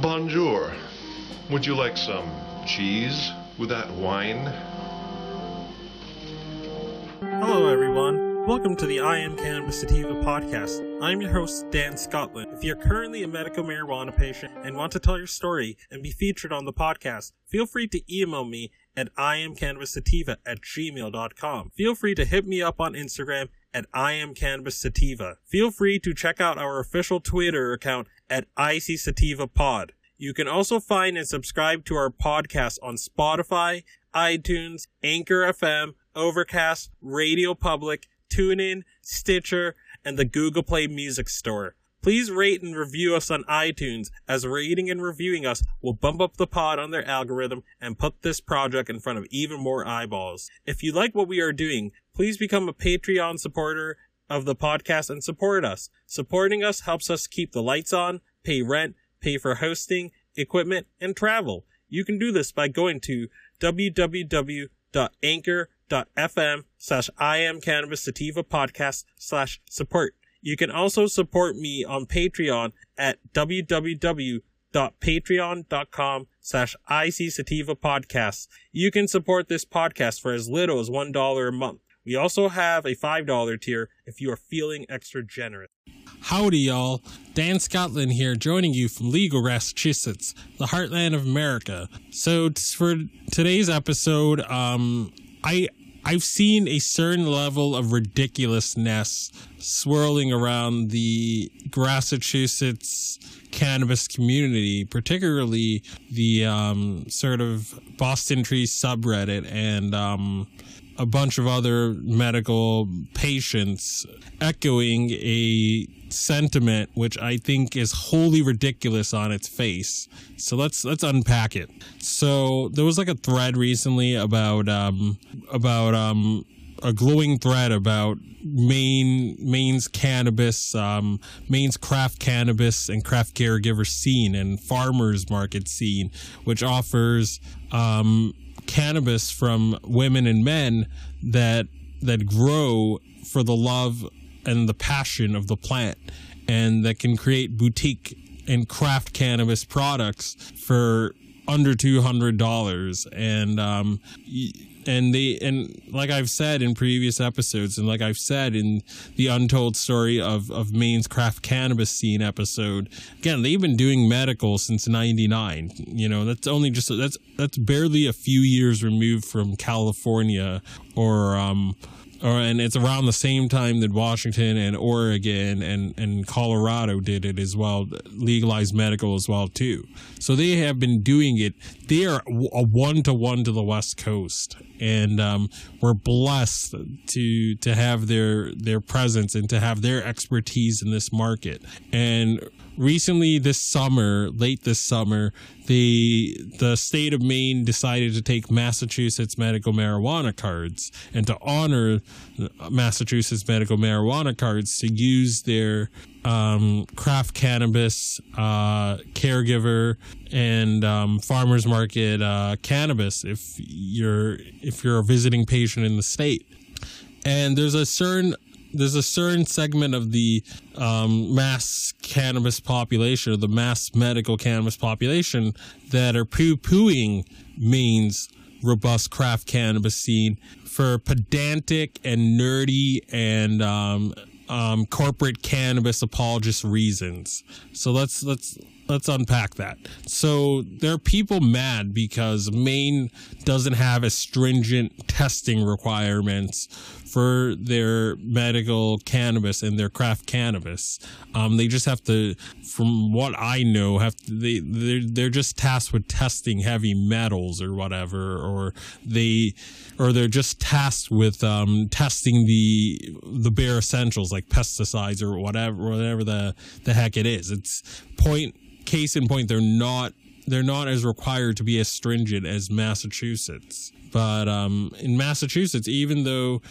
Bonjour. Would you like some cheese with that wine? Hello, everyone. Welcome to the I Am Cannabis Sativa podcast. I'm your host, Dan Scotland. If you're currently a medical marijuana patient and want to tell your story and be featured on the podcast, feel free to email me at iamcannabissativa at gmail.com. Feel free to hit me up on Instagram at iamcannabissativa. Feel free to check out our official Twitter account at icsativapod. You can also find and subscribe to our podcast on Spotify, iTunes, Anchor FM, Overcast, Radio Public, TuneIn, Stitcher, and the Google Play Music Store. Please rate and review us on iTunes, as rating and reviewing us will bump up the pod on their algorithm and put this project in front of even more eyeballs. If you like what we are doing, please become a Patreon supporter of the podcast and support us. Supporting us helps us keep the lights on, pay rent, pay for hosting, equipment, and travel. You can do this by going to www.anchor.fm slash I am cannabis sativa podcast slash support. You can also support me on Patreon at www.patreon.com slash IC Sativa Podcasts. You can support this podcast for as little as $1 a month. We also have a $5 tier if you are feeling extra generous. Howdy, y'all. Dan Scotland here, joining you from legal Massachusetts, the heartland of America. So, for today's episode, um, I I've seen a certain level of ridiculousness swirling around the Massachusetts cannabis community, particularly the um, sort of Boston Tree subreddit and um, a bunch of other medical patients echoing a sentiment which I think is wholly ridiculous on its face. So let's let's unpack it. So there was like a thread recently about um about um a glowing thread about Maine Maine's cannabis, um, Maine's craft cannabis and craft caregiver scene and farmers market scene, which offers um, cannabis from women and men that that grow for the love and the passion of the plant and that can create boutique and craft cannabis products for under two hundred dollars. And um and they and like I've said in previous episodes and like I've said in the untold story of of Maine's craft cannabis scene episode again they've been doing medical since 99 you know that's only just that's that's barely a few years removed from California or um or and it's around the same time that Washington and Oregon and and Colorado did it as well, legalized medical as well too. So they have been doing it. They are a one to one to the West Coast, and um, we're blessed to to have their their presence and to have their expertise in this market. And recently, this summer, late this summer, the the state of Maine decided to take Massachusetts medical marijuana cards and to honor Massachusetts medical marijuana cards to use their um, craft cannabis, uh, caregiver, and um, farmers market uh, cannabis if you're if you're a visiting patient in the state. And there's a certain there's a certain segment of the um, mass cannabis population or the mass medical cannabis population that are poo pooing Maine's robust craft cannabis scene for pedantic and nerdy and um, um, corporate cannabis apologist reasons. So let's let's let's unpack that. So there are people mad because Maine doesn't have as stringent testing requirements for their medical cannabis and their craft cannabis. Um, they just have to, from what I know, have to, they they're, they're just tasked with testing heavy metals or whatever, or they or they're just tasked with um, testing the the bare essentials like pesticides or whatever whatever the the heck it is. It's point case in point they're not they're not as required to be as stringent as Massachusetts. But um, in Massachusetts, even though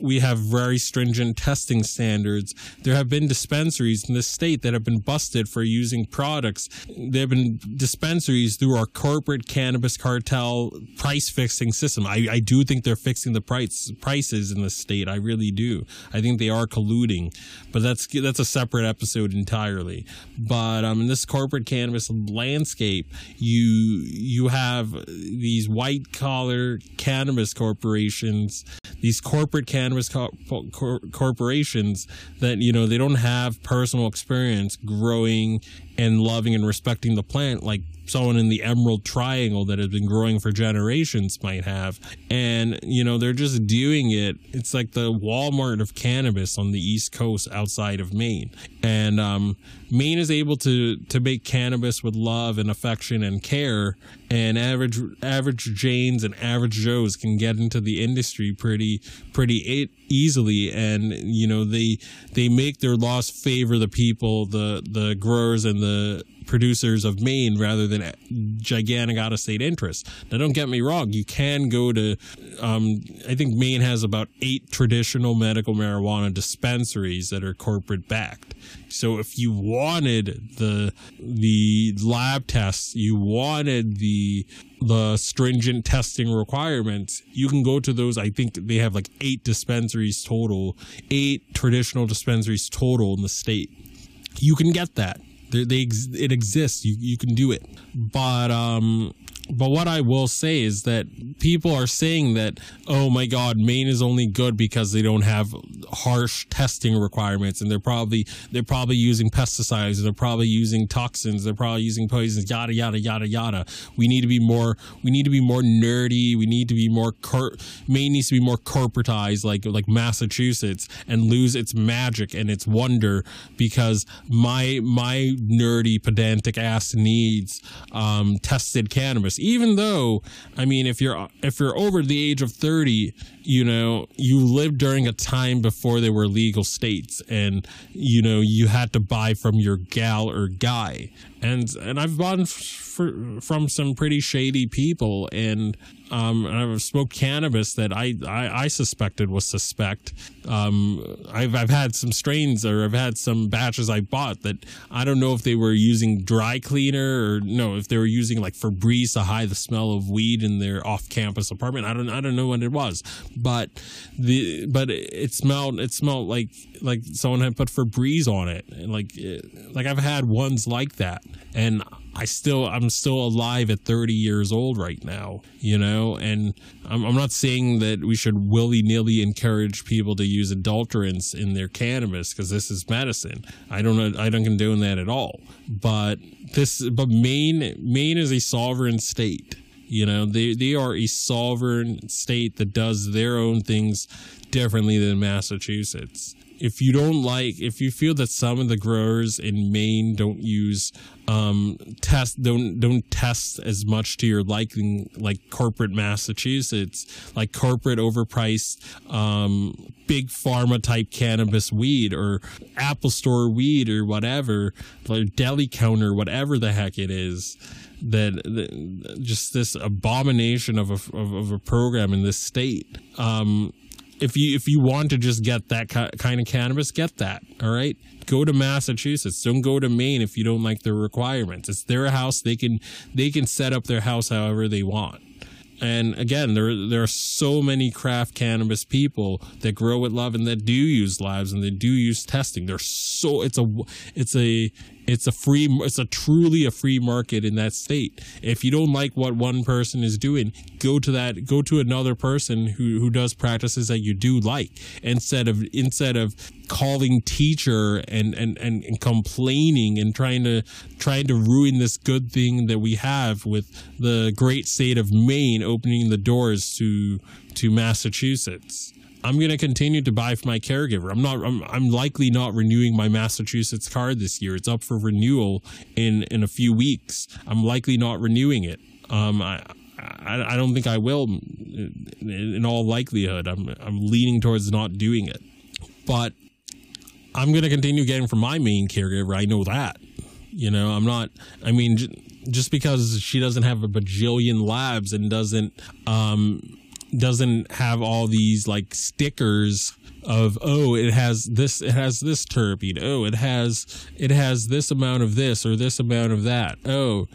we have very stringent testing standards, there have been dispensaries in the state that have been busted for using products. There have been dispensaries through our corporate cannabis cartel price fixing system. I, I do think they're fixing the price prices in the state. I really do. I think they are colluding, but that's that's a separate episode entirely. But um, in this corporate cannabis landscape, you you have these white collar cannabis corporations, these corporate cannabis co- cor- corporations that you know they don't have personal experience growing and loving and respecting the plant like someone in the emerald triangle that has been growing for generations might have. And you know they're just doing it. It's like the walmart of cannabis on the east coast outside of maine. And um, maine is able to to make cannabis with love and affection and care. And average average janes and average joes can get into the industry pretty pretty easily and you know they they make their loss favor the people the the growers and the producers of Maine rather than gigantic out of state interests. Now, don't get me wrong, you can go to, um, I think Maine has about eight traditional medical marijuana dispensaries that are corporate backed. So if you wanted the the lab tests, you wanted the the stringent testing requirements, you can go to those. I think they have like eight dispensaries total, eight traditional dispensaries total in the state. You can get that. They, they it exists. You you can do it. But um but what I will say is that people are saying that, oh my God, Maine is only good because they don't have harsh testing requirements, and they're probably they're probably using pesticides, they're probably using toxins, they're probably using poisons, yada yada yada yada. We need to be more we need to be more nerdy. We need to be more cor- Maine needs to be more corporatized, like like Massachusetts, and lose its magic and its wonder because my my nerdy pedantic ass needs um, tested cannabis even though I mean if you're if you're over the age of 30 you know you lived during a time before there were legal states and you know you had to buy from your gal or guy. And and I've bought f- from some pretty shady people and um, I've smoked cannabis that I, I, I suspected was suspect. Um, I've, I've had some strains or I've had some batches I bought that I don't know if they were using dry cleaner or no, if they were using like Febreze to hide the smell of weed in their off campus apartment. I don't, I don't know what it was, but the, but it smelled, it smelled like, like someone had put Febreze on it. And like, like I've had ones like that and I still I'm still alive at 30 years old right now, you know, and I'm, I'm not saying that we should willy nilly encourage people to use adulterants in their cannabis because this is medicine. I don't know, I don't condone that at all. But this but Maine Maine is a sovereign state. You know, they they are a sovereign state that does their own things differently than Massachusetts if you don't like if you feel that some of the growers in Maine don't use um, test don't don't test as much to your liking like corporate Massachusetts like corporate overpriced um, big pharma type cannabis weed or Apple store weed or whatever like deli counter whatever the heck it is that, that just this abomination of a of, of, a program in this state. Um, if you if you want to just get that kind of cannabis, get that. All right, go to Massachusetts. Don't go to Maine if you don't like the requirements. It's their house. They can they can set up their house however they want. And again, there there are so many craft cannabis people that grow with love and that do use labs and they do use testing. They're so it's a it's a it's a free it's a truly a free market in that state if you don't like what one person is doing go to that go to another person who who does practices that you do like instead of instead of calling teacher and and and, and complaining and trying to trying to ruin this good thing that we have with the great state of Maine opening the doors to to Massachusetts I'm going to continue to buy for my caregiver. I'm not. I'm, I'm likely not renewing my Massachusetts card this year. It's up for renewal in in a few weeks. I'm likely not renewing it. Um, I, I, I don't think I will. In all likelihood, I'm I'm leaning towards not doing it. But I'm going to continue getting from my main caregiver. I know that. You know, I'm not. I mean, just because she doesn't have a bajillion labs and doesn't um doesn't have all these like stickers of oh it has this it has this terpene oh it has it has this amount of this or this amount of that oh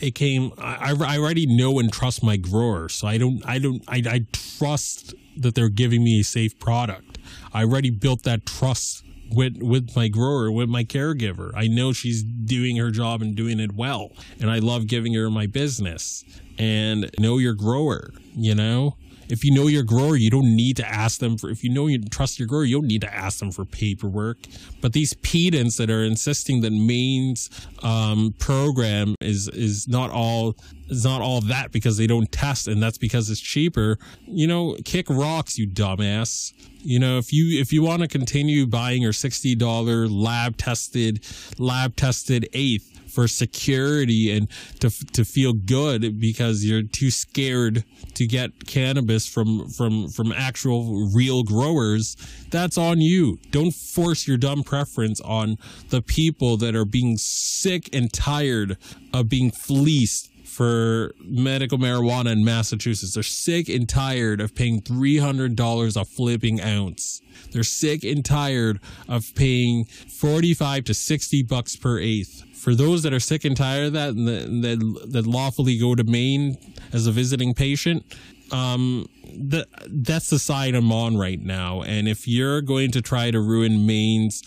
it came I, I already know and trust my grower so i don't i don't I, I trust that they're giving me a safe product i already built that trust with with my grower with my caregiver. I know she's doing her job and doing it well and i love giving her my business. And know your grower you know if you know your grower, you don't need to ask them for, if you know you trust your grower, you don't need to ask them for paperwork. But these pedants that are insisting that Maine's um, program is, is not all, is not all that because they don't test and that's because it's cheaper, you know, kick rocks, you dumbass. You know, if you, if you want to continue buying your $60 lab tested, lab tested eighth, for security and to to feel good because you're too scared to get cannabis from from from actual real growers that's on you don't force your dumb preference on the people that are being sick and tired of being fleeced for medical marijuana in Massachusetts. They're sick and tired of paying $300 a flipping ounce. They're sick and tired of paying 45 to 60 bucks per eighth for those that are sick and tired of that and that, that lawfully go to Maine as a visiting patient, um, the, that's the side I'm on right now. And if you're going to try to ruin Maine's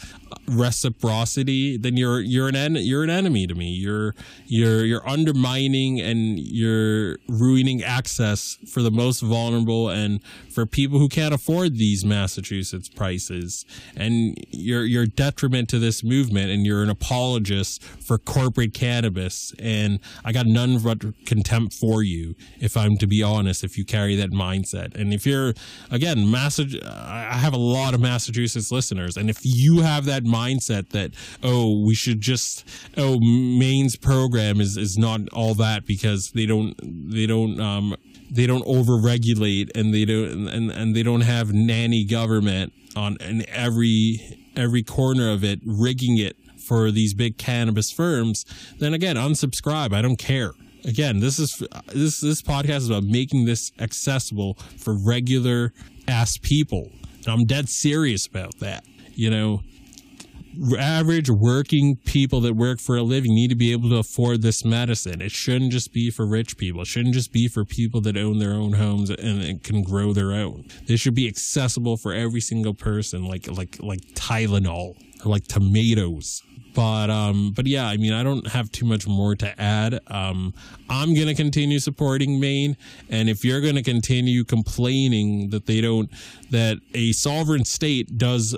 reciprocity, then you're you're an en- you're an enemy to me. You're you're you're undermining and you're ruining access for the most vulnerable and for people who can't afford these Massachusetts prices. And you're you're detriment to this movement and you're an apologist for corporate cannabis. And I got none but contempt for you, if I'm to be honest, if you carry that mindset. And if you're again, Massachusetts, I have a lot of Massachusetts listeners, and if you have that mindset that oh we should just oh Maine's program is is not all that because they don't they don't um they don't overregulate and they don't and, and they don't have nanny government on in every every corner of it rigging it for these big cannabis firms then again unsubscribe. I don't care again this is uh, this this podcast is about making this accessible for regular ass people and i'm dead serious about that you know average working people that work for a living need to be able to afford this medicine. It shouldn't just be for rich people. It shouldn't just be for people that own their own homes and can grow their own. This should be accessible for every single person, like like like Tylenol or like tomatoes but um but yeah i mean i don't have too much more to add. Um i'm gonna continue supporting maine. And if you're gonna continue complaining that they don't that a sovereign state does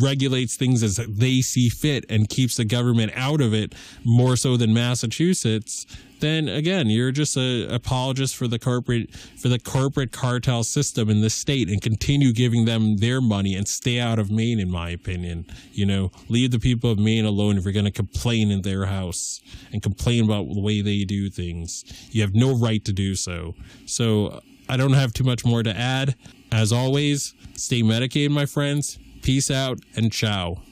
regulates things as they see fit and keeps the government out of it more so than massachusetts then again, you're just a apologist for the corporate for the corporate cartel system in the state and continue giving them their money and stay out of Maine, in my opinion. You know, leave the people of Maine alone if you're going to complain in their house and complain about the way they do things. You have no right to do so. So I don't have too much more to add. As always, stay medicated, my friends. Peace out and ciao.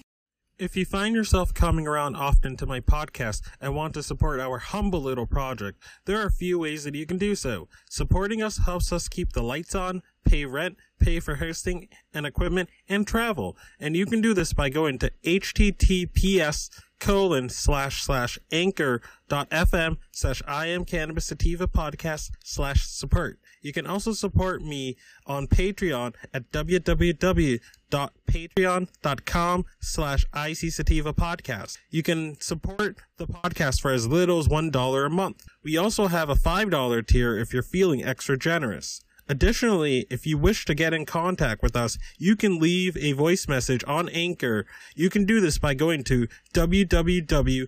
If you find yourself coming around often to my podcast and want to support our humble little project, there are a few ways that you can do so. Supporting us helps us keep the lights on, pay rent, pay for hosting and equipment, and travel. And you can do this by going to https colon slash slash anchor dot fm slash I am cannabis sativa podcast slash support. You can also support me on Patreon at www.patreon.com slash IC Sativa podcast. You can support the podcast for as little as $1 a month. We also have a $5 tier if you're feeling extra generous. Additionally, if you wish to get in contact with us, you can leave a voice message on Anchor. You can do this by going to www.anchor.fm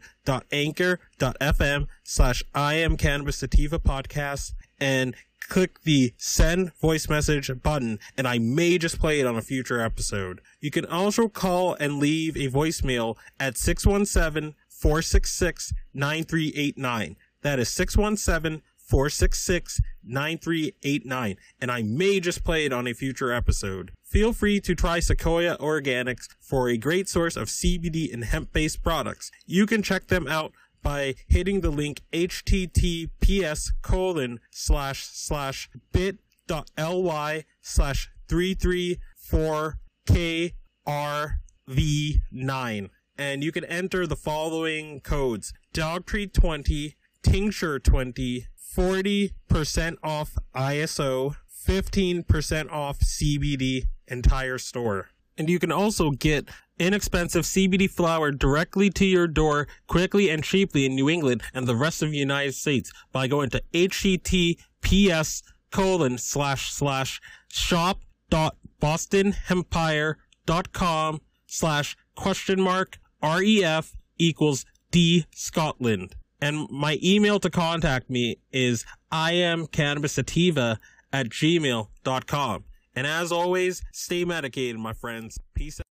slash I am cannabis sativa podcast and click the send voice message button and I may just play it on a future episode. You can also call and leave a voicemail at 617 466 9389. That is 617 466 9389. And I may just play it on a future episode. Feel free to try Sequoia Organics for a great source of CBD and hemp-based products. You can check them out by hitting the link https colon slash slash bit.ly slash 334krv9 and you can enter the following codes. Dogtree20 tincture 20 40% off iso 15% off cbd entire store. And you can also get inexpensive CBD flower directly to your door quickly and cheaply in New England and the rest of the United States by going to https colon slash slash shop dot bostonhempire.com slash question mark ref equals d scotland and my email to contact me is i am cannabis sativa at gmail.com and as always, stay medicated, my friends. Peace out.